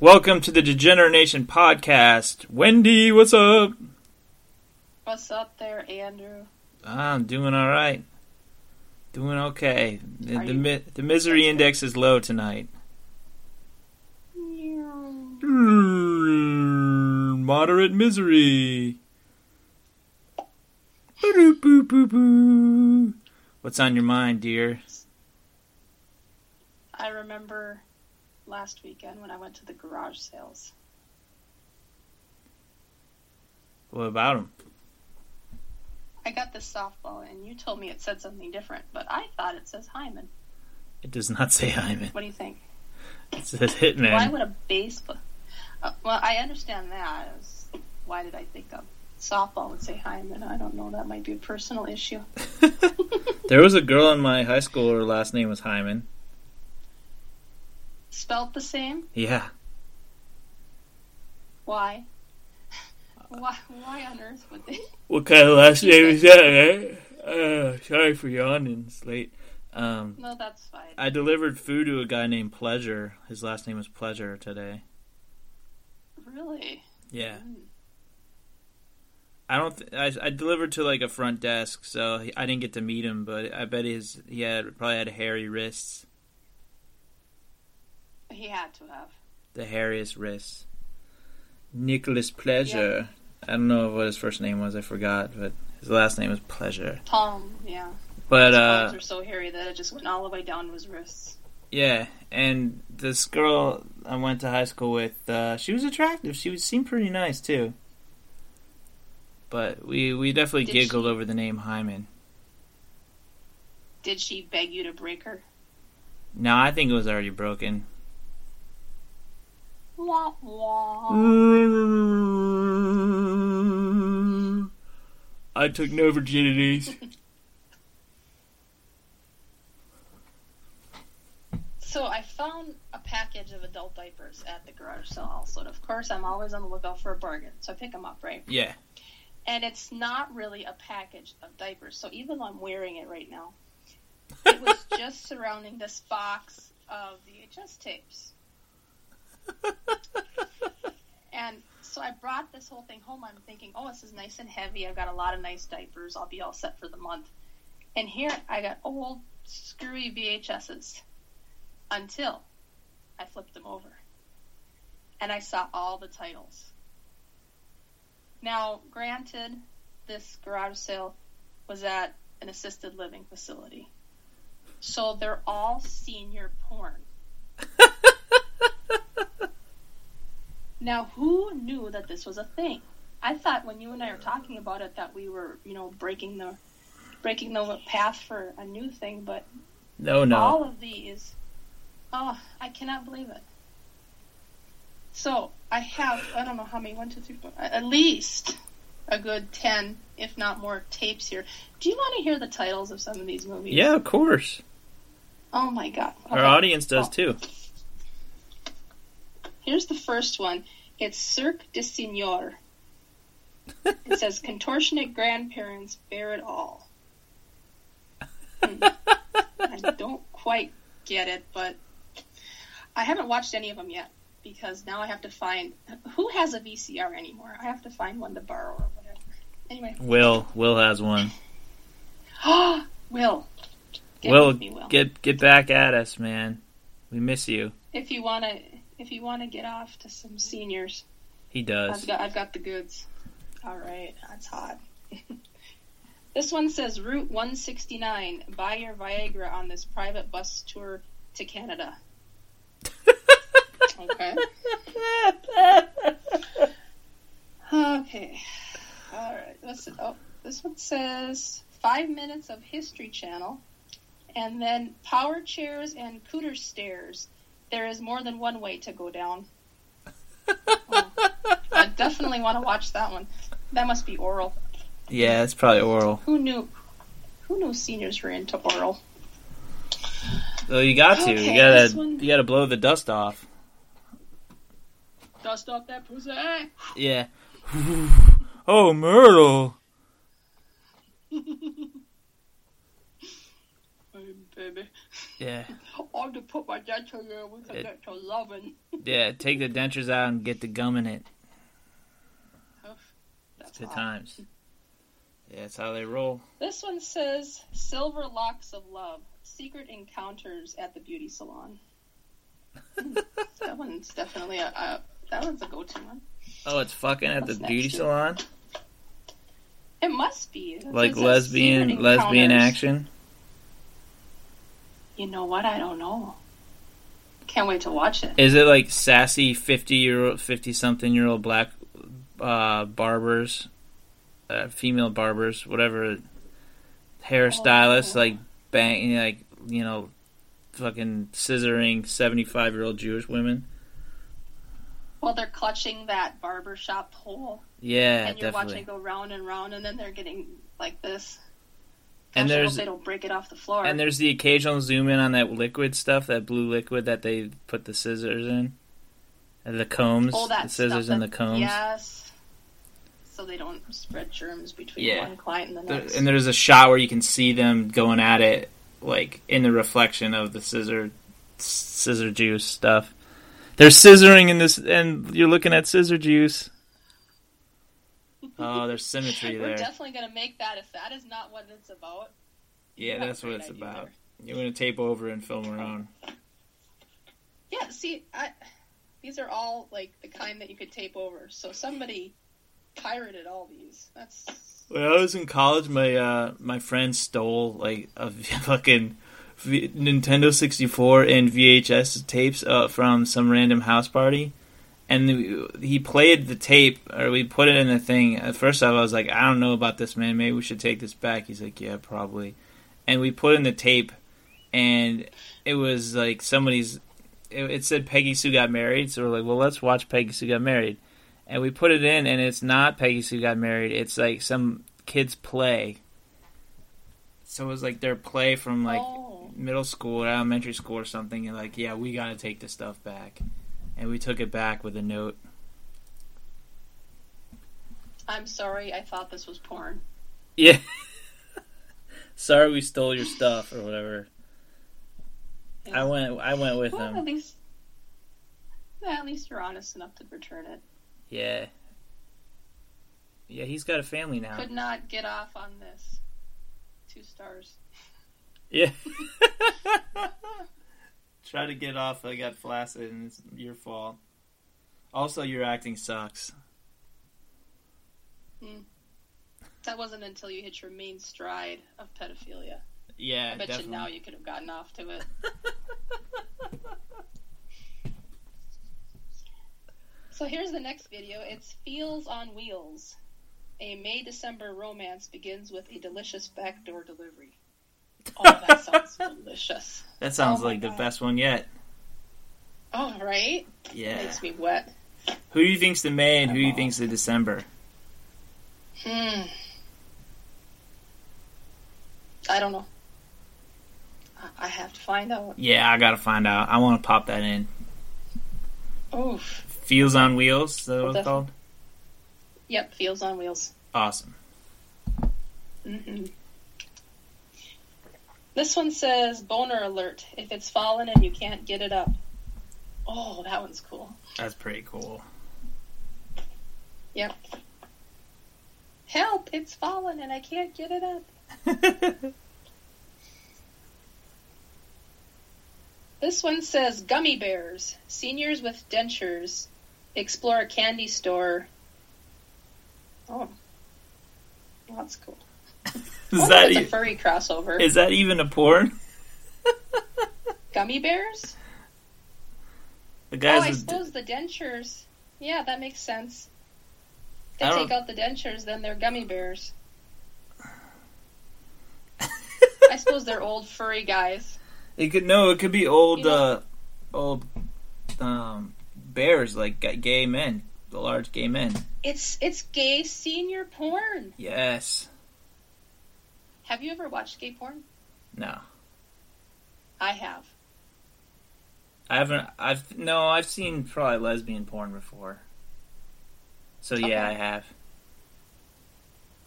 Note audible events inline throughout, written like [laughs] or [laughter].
Welcome to the Degenerate Nation Podcast. Wendy, what's up? What's up there, Andrew? I'm doing all right. Doing okay. The, the, mi- the misery index is low tonight. Moderate misery. What's on your mind, dear? I remember last weekend when I went to the garage sales. What about him? I got this softball, and you told me it said something different, but I thought it says Hyman. It does not say Hyman. What do you think? It says Hitman. Why would a baseball? Uh, well, I understand that. Was- why did I think of softball would say Hyman? I don't know. That might be a personal issue. [laughs] there was a girl in my high school. Her last name was Hyman. Spelt the same? Yeah. Why? [laughs] Why? Why on earth would they? What kind of last name is that, eh? Uh, sorry for yawning. It's late. Um, No, that's fine. I delivered food to a guy named Pleasure. His last name was Pleasure today. Really? Yeah. Mm. I don't. Th- I, I delivered to like a front desk, so he, I didn't get to meet him. But I bet his he had probably had hairy wrists, He had to have. the hairiest wrists. Nicholas Pleasure. I don't know what his first name was. I forgot, but his last name was Pleasure. Tom, yeah. But His uh, palms were so hairy that it just went all the way down to his wrists. Yeah, and this girl I went to high school with, uh, she was attractive. She was, seemed pretty nice too. But we we definitely Did giggled she- over the name Hyman. Did she beg you to break her? No, I think it was already broken. Wah, wah. I took no virginities. So I found a package of adult diapers at the garage sale also. And of course, I'm always on the lookout for a bargain. So I pick them up, right? Yeah, And it's not really a package of diapers. So even though I'm wearing it right now, [laughs] it was just surrounding this box of VHS tapes. And so I brought this whole thing home. I'm thinking, oh, this is nice and heavy. I've got a lot of nice diapers. I'll be all set for the month. And here I got old, screwy VHSs until I flipped them over. And I saw all the titles. Now, granted, this garage sale was at an assisted living facility. So they're all senior porn. Now, who knew that this was a thing? I thought when you and I were talking about it that we were, you know, breaking the breaking the path for a new thing, but no, no. all of these, oh, I cannot believe it. So I have I don't know how many one two three four at least a good ten, if not more, tapes here. Do you want to hear the titles of some of these movies? Yeah, of course. Oh my god. Our audience does Oh. too. Here's the first one. It's Cirque du Signor. It says contortionate grandparents bear it all. Hmm. I don't quite get it, but I haven't watched any of them yet because now I have to find who has a VCR anymore. I have to find one to borrow or whatever. Anyway, Will Will has one. [gasps] Will, get Will, me, Will. get get back at us, man. We miss you. if you wanna, if you wanna get off to some seniors. He does. I've got I've got the goods. All right, that's hot. [laughs] this one says Route 169. Buy your Viagra on this private bus tour to Canada. [laughs] Okay. Okay. All right. This oh this one says five minutes of History Channel, and then power chairs and cooter stairs. There is more than one way to go down. Oh. [laughs] I definitely want to watch that one. That must be oral. yeah, it's probably oral. Who knew? Who knew seniors were into oral? So you got to. Okay, you gotta. one- You gotta blow the dust off. Dust off that pussy. Yeah. [laughs] oh, Myrtle. [laughs] Hey, baby. Yeah, Or to put my denture can It- get to loving. yeah. Take the dentures out and get the gum in it. That's Good hot. times. Yeah, that's how they roll. This one says Silver Locks of Love Secret Encounters at the Beauty Salon. [laughs] That one's definitely a, a that one's a go to one. Oh, it's fucking at the beauty salon, It must be. Like lesbian lesbian action. You know what? I don't know. Can't wait to watch it. Is it like sassy fifty year old, fifty something year old black uh, barbers, uh, female barbers, whatever, hairstylists, Oh. like bang, like you know, fucking scissoring seventy five year old Jewish women? Well, they're clutching that barber shop pole, Yeah, and you're definitely. watching it go round and round, and then they're getting like this. And Gosh, I hope there's- they don't break it off the floor. And there's the occasional zoom in on that liquid stuff, that blue liquid that they put the scissors in, and the combs, oh, that the scissors stuff and the combs. Yes. So they don't spread germs between Yeah. one client and the There- next. and there's a shot where you can see them going at it, like in the reflection of the scissor, scissor juice stuff. They're scissoring in this, and you're looking at scissor juice. Oh, there's symmetry We're there. definitely gonna make that. If that is not what it's about, Yeah, you have a that's what it's about. there. You're gonna tape over and film around. Yeah, see, I, these are all like the kind that you could tape over. So somebody pirated all these. That's When I was in college, my uh, my friend stole like a [laughs] fucking v- Nintendo 64 and VHS tapes uh, from some random house party, and he played the tape or we put it in the thing. At first, I was like, I don't know about this, man. Maybe we should take this back. He's like, Yeah, probably. And we put in the tape, and it was like somebody's. It, it said Peggy Sue got married, so we're like, well, let's watch Peggy Sue got married and we put it in, and it's not Peggy Sue got married. It's like some kids' play. So it was like their play from like oh, middle school or elementary school or something, and like, yeah, we got to take this stuff back, and we took it back with a note. I'm sorry. I thought this was porn. Yeah. [laughs] Sorry, we stole your stuff or whatever. I went. I went with Well, at them. least, yeah, at least you're honest enough to return it. Yeah. Yeah, he's got a family now. Could not get off on this. Two stars. Yeah. [laughs] [laughs] Try to get off. I got flaccid, and it's your fault. Also, your acting sucks. Hmm. That wasn't until you hit your main stride of pedophilia. Yeah, I bet definitely. you now you could have gotten off to it. [laughs] So here's the next video. It's Feels on Wheels. A May December romance begins with a delicious backdoor delivery. [laughs] Oh, that sounds delicious. that sounds Oh my like the best one yet. Oh, right? Yeah. Makes me wet. Who do you think's the May and who do you think's the December? Hmm. I don't know. I- I have to find out. Yeah, I gotta find out. I want to pop that in. Oof. Feels on Wheels. Is that what Well, it's def- called? Yep, Feels on Wheels. Awesome. hmm This one says boner alert if it's fallen and you can't get it up. Oh, that one's cool. That's pretty cool. Yep. Help! It's fallen and I can't get it up. [laughs] This one says gummy bears. Seniors with dentures explore a candy store. Oh, well, that's cool. I is that e- a furry crossover. is that even a porn? [laughs] gummy bears? The Oh, guys. I with- suppose the dentures. Yeah, that makes sense. They I don't- take out the dentures, then they're gummy bears. [laughs] I suppose they're old furry guys. It could no. It could be old, You know- uh, old, um, bears like gay men, the large gay men. It's it's gay senior porn. Yes. Have you ever watched gay porn? No. I have. I haven't. I've no. I've seen probably lesbian porn before. So yeah, I have.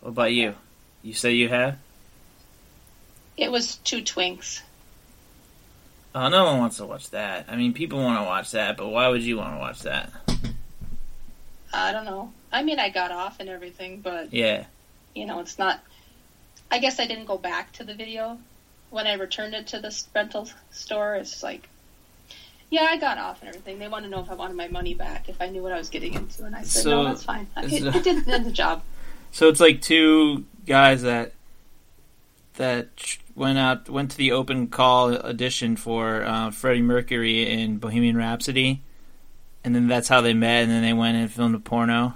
What about you? You say you have? It was two twinks. Oh, no one wants to watch that. I mean, people want to watch that, but why would you want to watch that? I don't know. I mean, I got off and everything, but Yeah. you know, it's not. I guess I didn't go back to the video when I returned it to the rental store. It's like, yeah, I got off and everything. They want to know if I wanted my money back, if I knew what I was getting into, and I said, So- no, that's fine. It, it did, did the job. So it's like two guys that that went out went to the open call audition for uh, Freddie Mercury in Bohemian Rhapsody, and then that's how they met, and then they went and filmed a porno.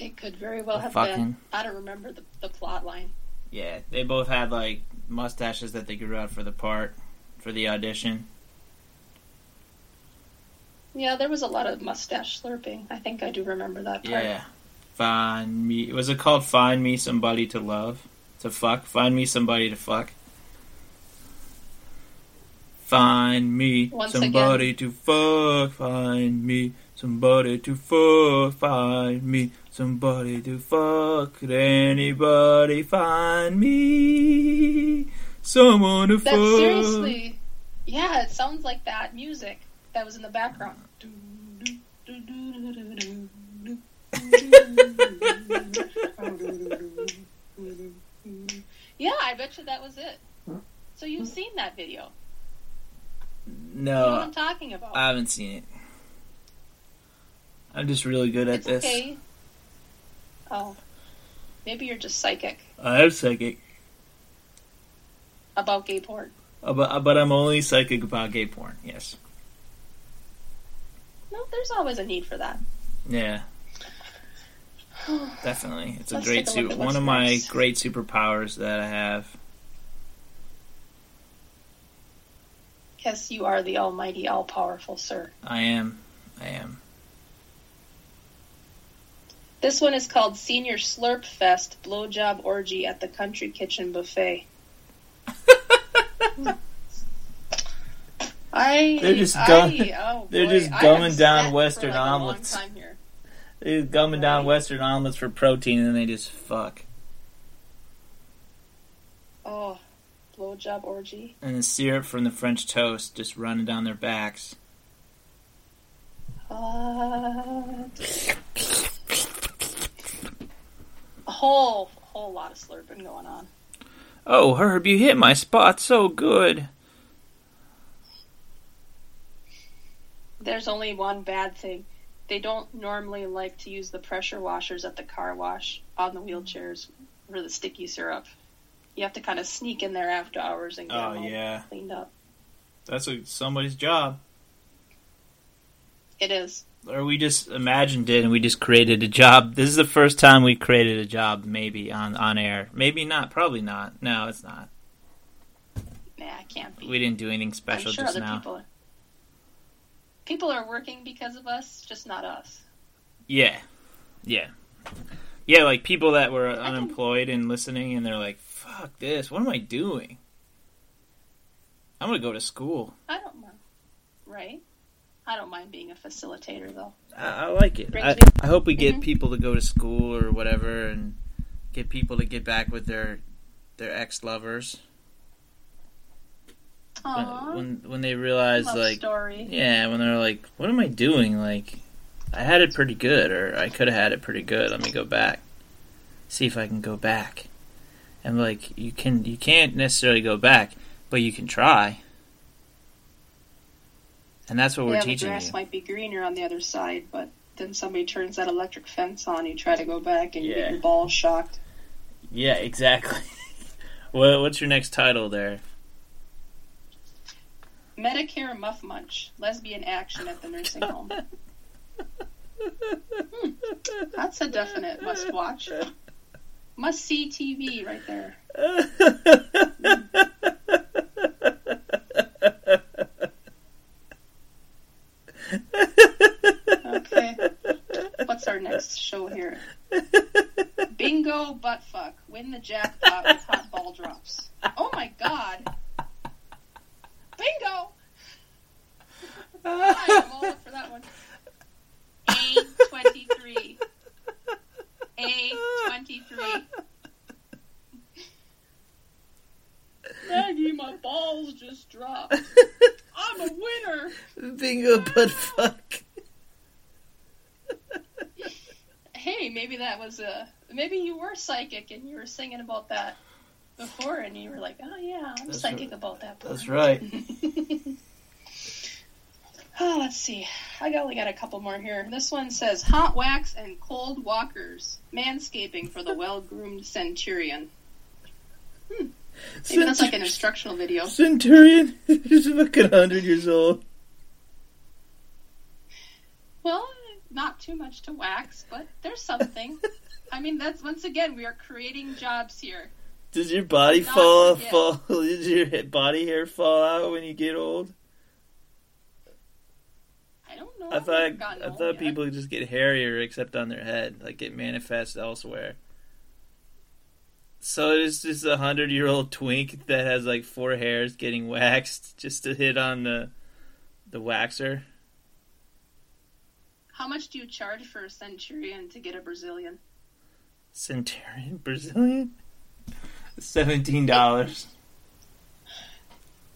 It could very well have Fucking- been. I don't remember the, the plot line. Yeah, they both had like mustaches that they grew out for the part for the audition. Yeah, there was a lot of mustache slurping. I think I do remember that part. Yeah. Find me. Was it called Find Me Somebody to Love? To fuck? Find me somebody to fuck. Find me Once somebody to fuck. Find me somebody to fuck. Find me somebody to fuck. Could anybody find me someone to That fuck? seriously, yeah, it sounds like that music that was in the background. Yeah, I bet you that was it. So you've seen that video. You know what No, I'm talking about. I haven't seen it. I'm just really good at it's this. okay. Oh, maybe you're just psychic I am psychic. about gay porn. Uh, but, I'm only psychic about gay porn. Yes. No, there's always a need for that. Yeah, [sighs] definitely. It's a Let's great take a super. One of my next. great superpowers that I have. Yes, you are the almighty, all powerful sir. I am. I am. This one is called Senior Slurp Fest Blowjob Orgy at the Country Kitchen Buffet. [laughs] I, They're just I- gum- oh they're just gumming down Western like omelets. They're gumming down Western omelets for protein, and then they just fuck. Oh, blowjob orgy. And the syrup from the French toast just running down their backs. Uh, a whole whole lot of slurping going on. Oh, Herb, you hit my spot so good. There's only one bad thing. They don't normally like to use the pressure washers at the car wash on the wheelchairs for the sticky syrup. You have to kind of sneak in there after hours and get Oh them yeah, cleaned up. that's a, somebody's job. It is. Or we just imagined it and we just created a job. This is the first time we created a job, maybe on on air. Maybe not. Probably not. No, it's not. Nah, it can't be. We didn't do anything special sure just now. people. People are working because of us, just not us. Yeah, yeah, yeah. Like people that were unemployed and listening, and they're like, "Fuck this! What am I doing? I'm gonna go to school." I don't mind. Right? I don't mind being a facilitator, though. I, I like it. I, me- I hope we get Mhm. people to go to school or whatever, and get people to get back with their their ex lovers. Aww. when when they realize love like story. yeah when they're like what am i doing like i had it pretty good or i could have had it pretty good let me go back see if i can go back and like you can you can't necessarily go back but you can try and that's what we're yeah, the grass you might be greener on the other side, but then somebody turns that electric fence on. You try to go back, and you get your balls shocked. yeah exactly [laughs] what, what's your next title there Medicare Muff Munch, lesbian action at the nursing home. [laughs] Hmm, That's a definite must watch. Must see TV right there. [laughs] this show here. Bingo butt fuck. Win the jackpot with hot ball drops. Oh my god. Bingo! I'm all for that one. A23. A23. Maggie, my balls just dropped. I'm a winner! Bingo butt fuck. That was a maybe you were psychic and you were singing about that before, and you were like, "Oh yeah, I'm That's psychic about that." That's right. oh, [laughs] let's see. I got- only got a couple more here. This one says hot wax and cold walkers, manscaping for the well-groomed centurion. Hmm. Maybe that's like an instructional video. Centurion [laughs] is fucking hundred years old. Well, not too much to wax, but there's something. [laughs] I mean, that's once again we are creating jobs here. Does your body Not fall yet. fall? [laughs] Does your body hair fall out when you get old? I don't know. I thought I old thought yet. people just get hairier except on their head, like it manifests elsewhere. So it's just a hundred year old twink that has like four hairs getting waxed just to hit on the the waxer. How much do you charge for a centurion to get a Brazilian? Centurion Brazilian. Seventeen dollars.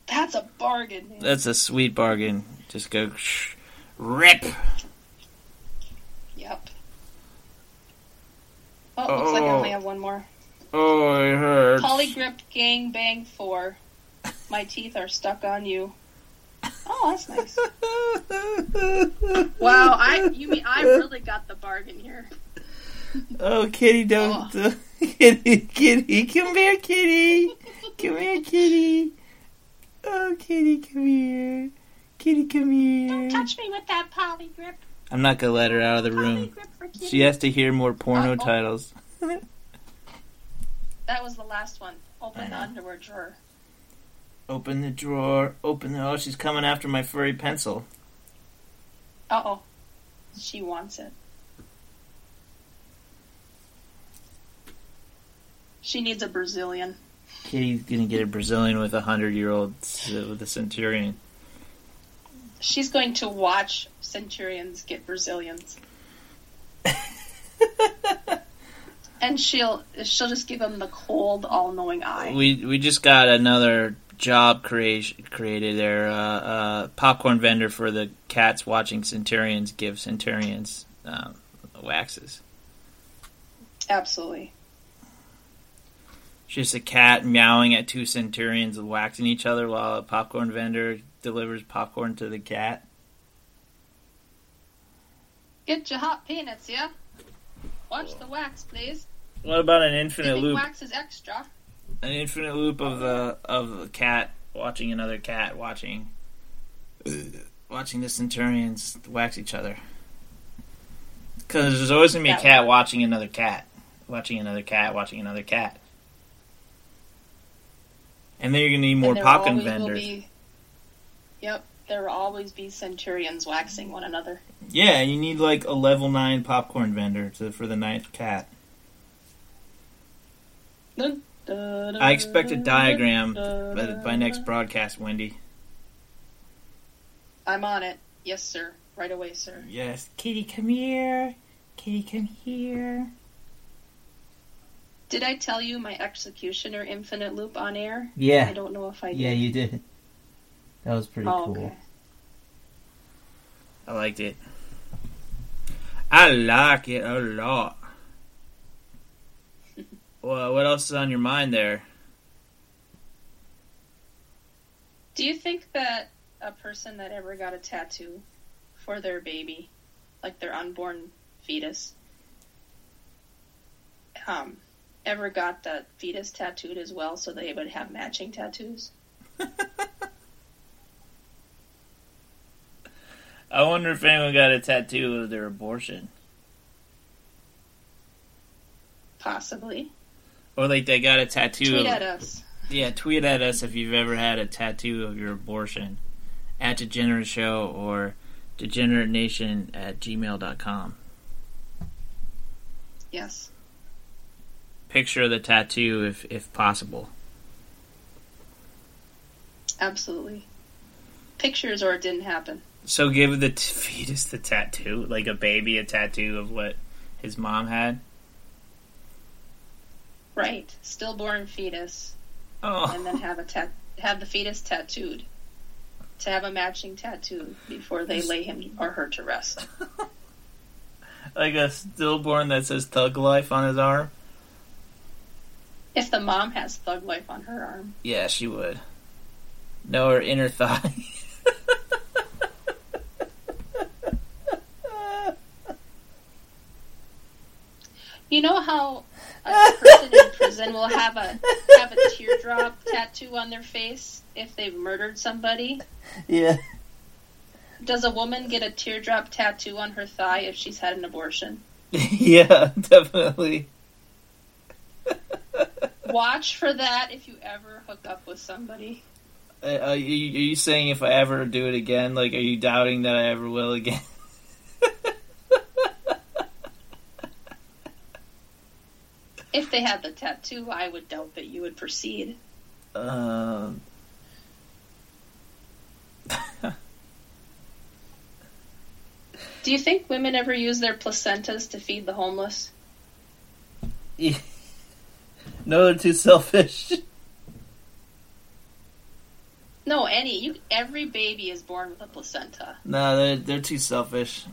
That's a bargain. Man. That's a sweet bargain. Just go sh- rip. Yep. Oh, looks like I Oh. only have one more. Oh, it hurts. Poligrip Gang Bang 4. My teeth are stuck on you. Oh, that's nice. [laughs] Wow, I you mean I really got the bargain here. Oh, kitty, don't, don't- oh. [laughs] kitty, kitty, come here, kitty, come here, kitty. Oh, kitty, come here, kitty, come here. Don't touch me with that Poligrip. I'm not gonna let her out of the room. Poligrip for kitty. She has to hear more porno Uh-oh. titles. [laughs] That was the last one. Open the underwear drawer. Open the drawer. Open the. Oh, she's coming after my furry pencil. Uh oh. She wants it. She needs a Brazilian. Kitty's gonna get a Brazilian with a hundred-year-old with a centurion. She's going to watch Centurions get Brazilians. [laughs] and she'll she'll just give them the cold, all-knowing eye. We we just got another job creation created there. Uh, uh, popcorn vendor for the cats watching Centurions give Centurions um, waxes. Absolutely. Just a cat meowing at two Centurions waxing each other while a popcorn vendor delivers popcorn to the cat. Get your hot peanuts, yeah? Watch the wax, please. What about an infinite Giving loop? wax is extra. An infinite loop of the of the cat watching another cat watching watching the Centurions wax each other. Because there's always gonna be a cat watching another cat, watching another cat, watching another cat. And then you're gonna need more popcorn vendors. Be, yep, there will always be Centurions waxing one another. Yeah, you need like a level nine popcorn vendor to, for the ninth cat. I expect a diagram by, by next broadcast, Wendy. I'm on it. Yes, sir. Right away, sir. Yes, Kitty, come here. Kitty, come here. Did I tell you my executioner infinite loop on air? Yeah. I don't know if I did. yeah, you did. That was pretty Oh, cool. okay. I liked it. I like it a lot. Well, what else is on your mind there? Do you think that a person that ever got a tattoo for their baby, like their unborn fetus, um, ever got that fetus tattooed as well so they would have matching tattoos? [laughs] I wonder if anyone got a tattoo of their abortion. Possibly. Or like they got a tattoo Tweet of, at us. Yeah, tweet at us if you've ever had a tattoo of your abortion at Degenerate Show or degeneratenation at gmail.com. Yes. Picture of the tattoo if, if possible. Absolutely. Pictures or it didn't happen. So give the t- [laughs] fetus the tattoo, like a baby a tattoo of what his mom had. Right. Stillborn fetus. Oh, And then have a tat- have the fetus tattooed. to have a matching tattoo before they lay him or her to rest. [laughs] Like a stillborn that says "Thug Life" on his arm. If the mom has thug life on her arm. Yeah, she would. No, her inner thigh. [laughs] You know how a person in prison will have a have a teardrop tattoo on their face if they've murdered somebody? yeah. Does a woman get a teardrop tattoo on her thigh if she's had an abortion? [laughs] yeah, definitely. Watch for that if you ever hook up with somebody. Uh, are, you, are you saying if I ever do it again? Like, are you doubting that I ever will again? They had the tattoo, I would doubt that you would proceed. Um. Do you think women ever use their placentas to feed the homeless? yeah. [laughs] No, they're too selfish. No, any. You, every baby is born with a placenta. No, they're they're too selfish.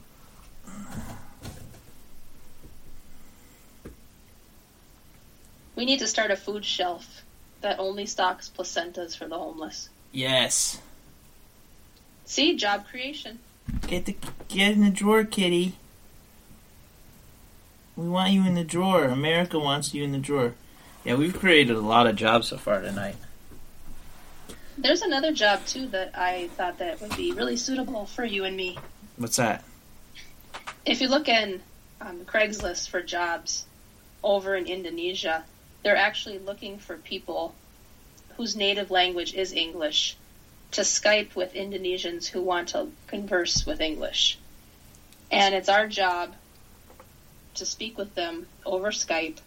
We need to start a food shelf that only stocks placentas for the homeless. Yes. See, job creation. Get the get in the drawer, kitty. We want you in the drawer. America wants you in the drawer. Yeah, we've created a lot of jobs so far tonight. There's another job too that I thought that would be really suitable for you and me. What's that? If you look in um, Craigslist for jobs over in Indonesia, they're actually looking for people whose native language is English to Skype with Indonesians who want to converse with English. And it's our job to speak with them over Skype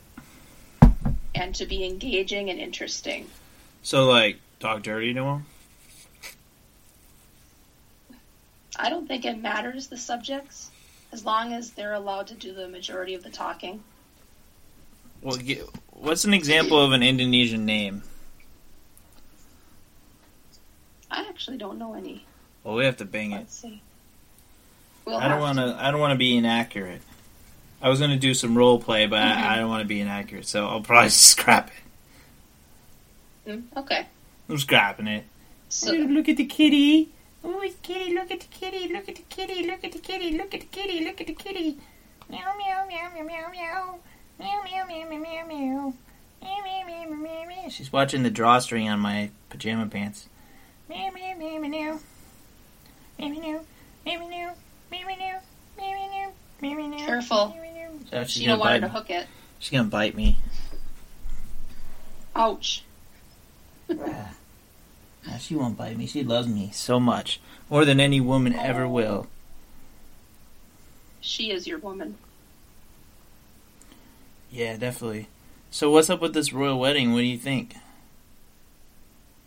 and to be engaging and interesting. So, like, talk dirty to them? I don't think it matters the subjects as long as they're allowed to do the majority of the talking. Well, what's an example of an Indonesian name? I actually don't know any. Well, we have to bang it. Let's see. We'll I don't want to. I don't want to be inaccurate. I was gonna do some role play, but Mhm. I, I don't want to be inaccurate, so I'll probably [laughs] scrap it. Mm, Okay. I'm scrapping it. So, look at the kitty. Oh, it's kitty. Look at the kitty. Look at the kitty. Look at the kitty. Look at the kitty. Look at the kitty. Meow meow meow meow meow meow. Meow meow meow meow meow meow. Meow meow meow meow meow meow. She's watching the drawstring on my pajama pants. Meow meow meow meow meow. Meow meow meow meow meow meow meow meow meow meow meow. Careful. So she's you don't want her to hook it. She's gonna bite me. Ouch. Nah, she won't bite me. She loves me so much. More than any woman ever will. She is your woman. Yeah, definitely. So what's up with this royal wedding? What do you think?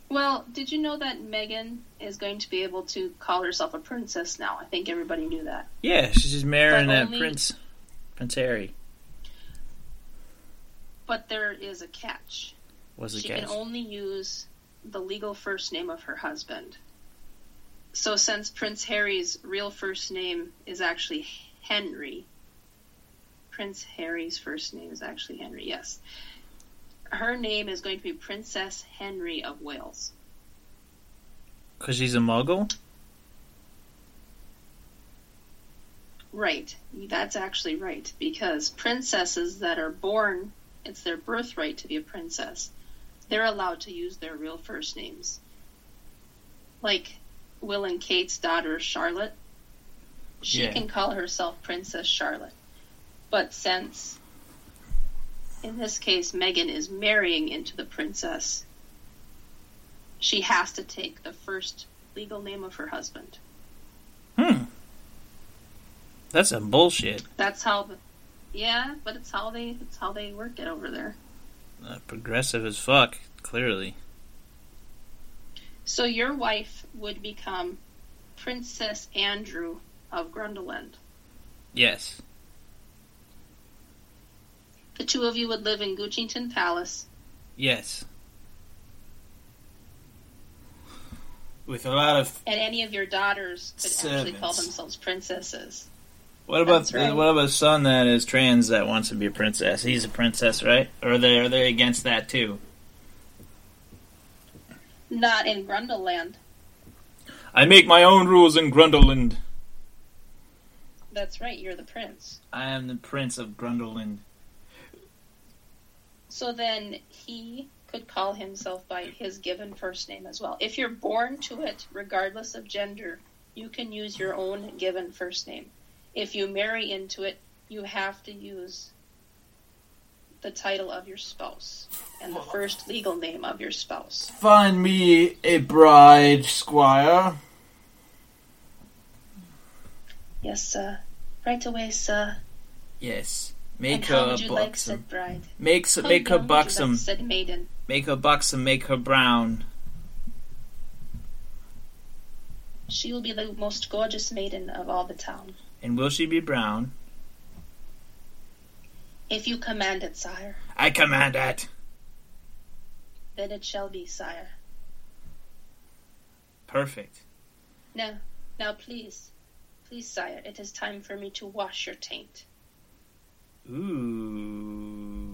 Well, did you know that Meghan is going to be able to call herself a princess now? I think everybody knew that. Yeah, she's just marrying that only- prince, Prince Harry. But there is a catch. Was the she catch? can only use the legal first name of her husband. So since Prince Harry's real first name is actually Henry, Prince Harry's first name is actually Henry, yes. Her name is going to be Princess Henry of Wales. Because she's a muggle? Right. That's actually right. Because princesses that are born, it's their birthright to be a princess. They're allowed to use their real first names. Like Will and Kate's daughter, Charlotte. She Yeah. can call herself Princess Charlotte. But since, in this case, Meghan is marrying into the princess, she has to take the first legal name of her husband. Hmm. That's some bullshit. That's how the yeah, but it's how they it's how they work it over there. Uh, progressive as fuck, clearly. So your wife would become Princess Andrew of Grundleland. Yes. The two of you would live in Goochington Palace. Yes. with a lot of. And any of your daughters could actually call themselves princesses. What about right. what about a son that is trans that wants to be a princess? He's a princess, right? Or are they are they against that too? Not in Grundleland. I make my own rules in Grundleland. That's right, you're the prince. I am the prince of Grundleland. So then he could call himself by his given first name as well. If you're born to it, regardless of gender, you can use your own given first name. If you marry into it, you have to use the title of your spouse and the first legal name of your spouse. Find me a bride, squire. Yes, sir. Right away, sir. Yes. Make her would you like buxom. said bride? Make How make her like buxom. said maiden. Make her buxom. Make her brown. She will be the most gorgeous maiden of all the town. And will she be brown? If you command it, sire, I command it. then it shall be, sire. Perfect. Now, now, please, please, sire, it is time for me to wash your taint. Ooh.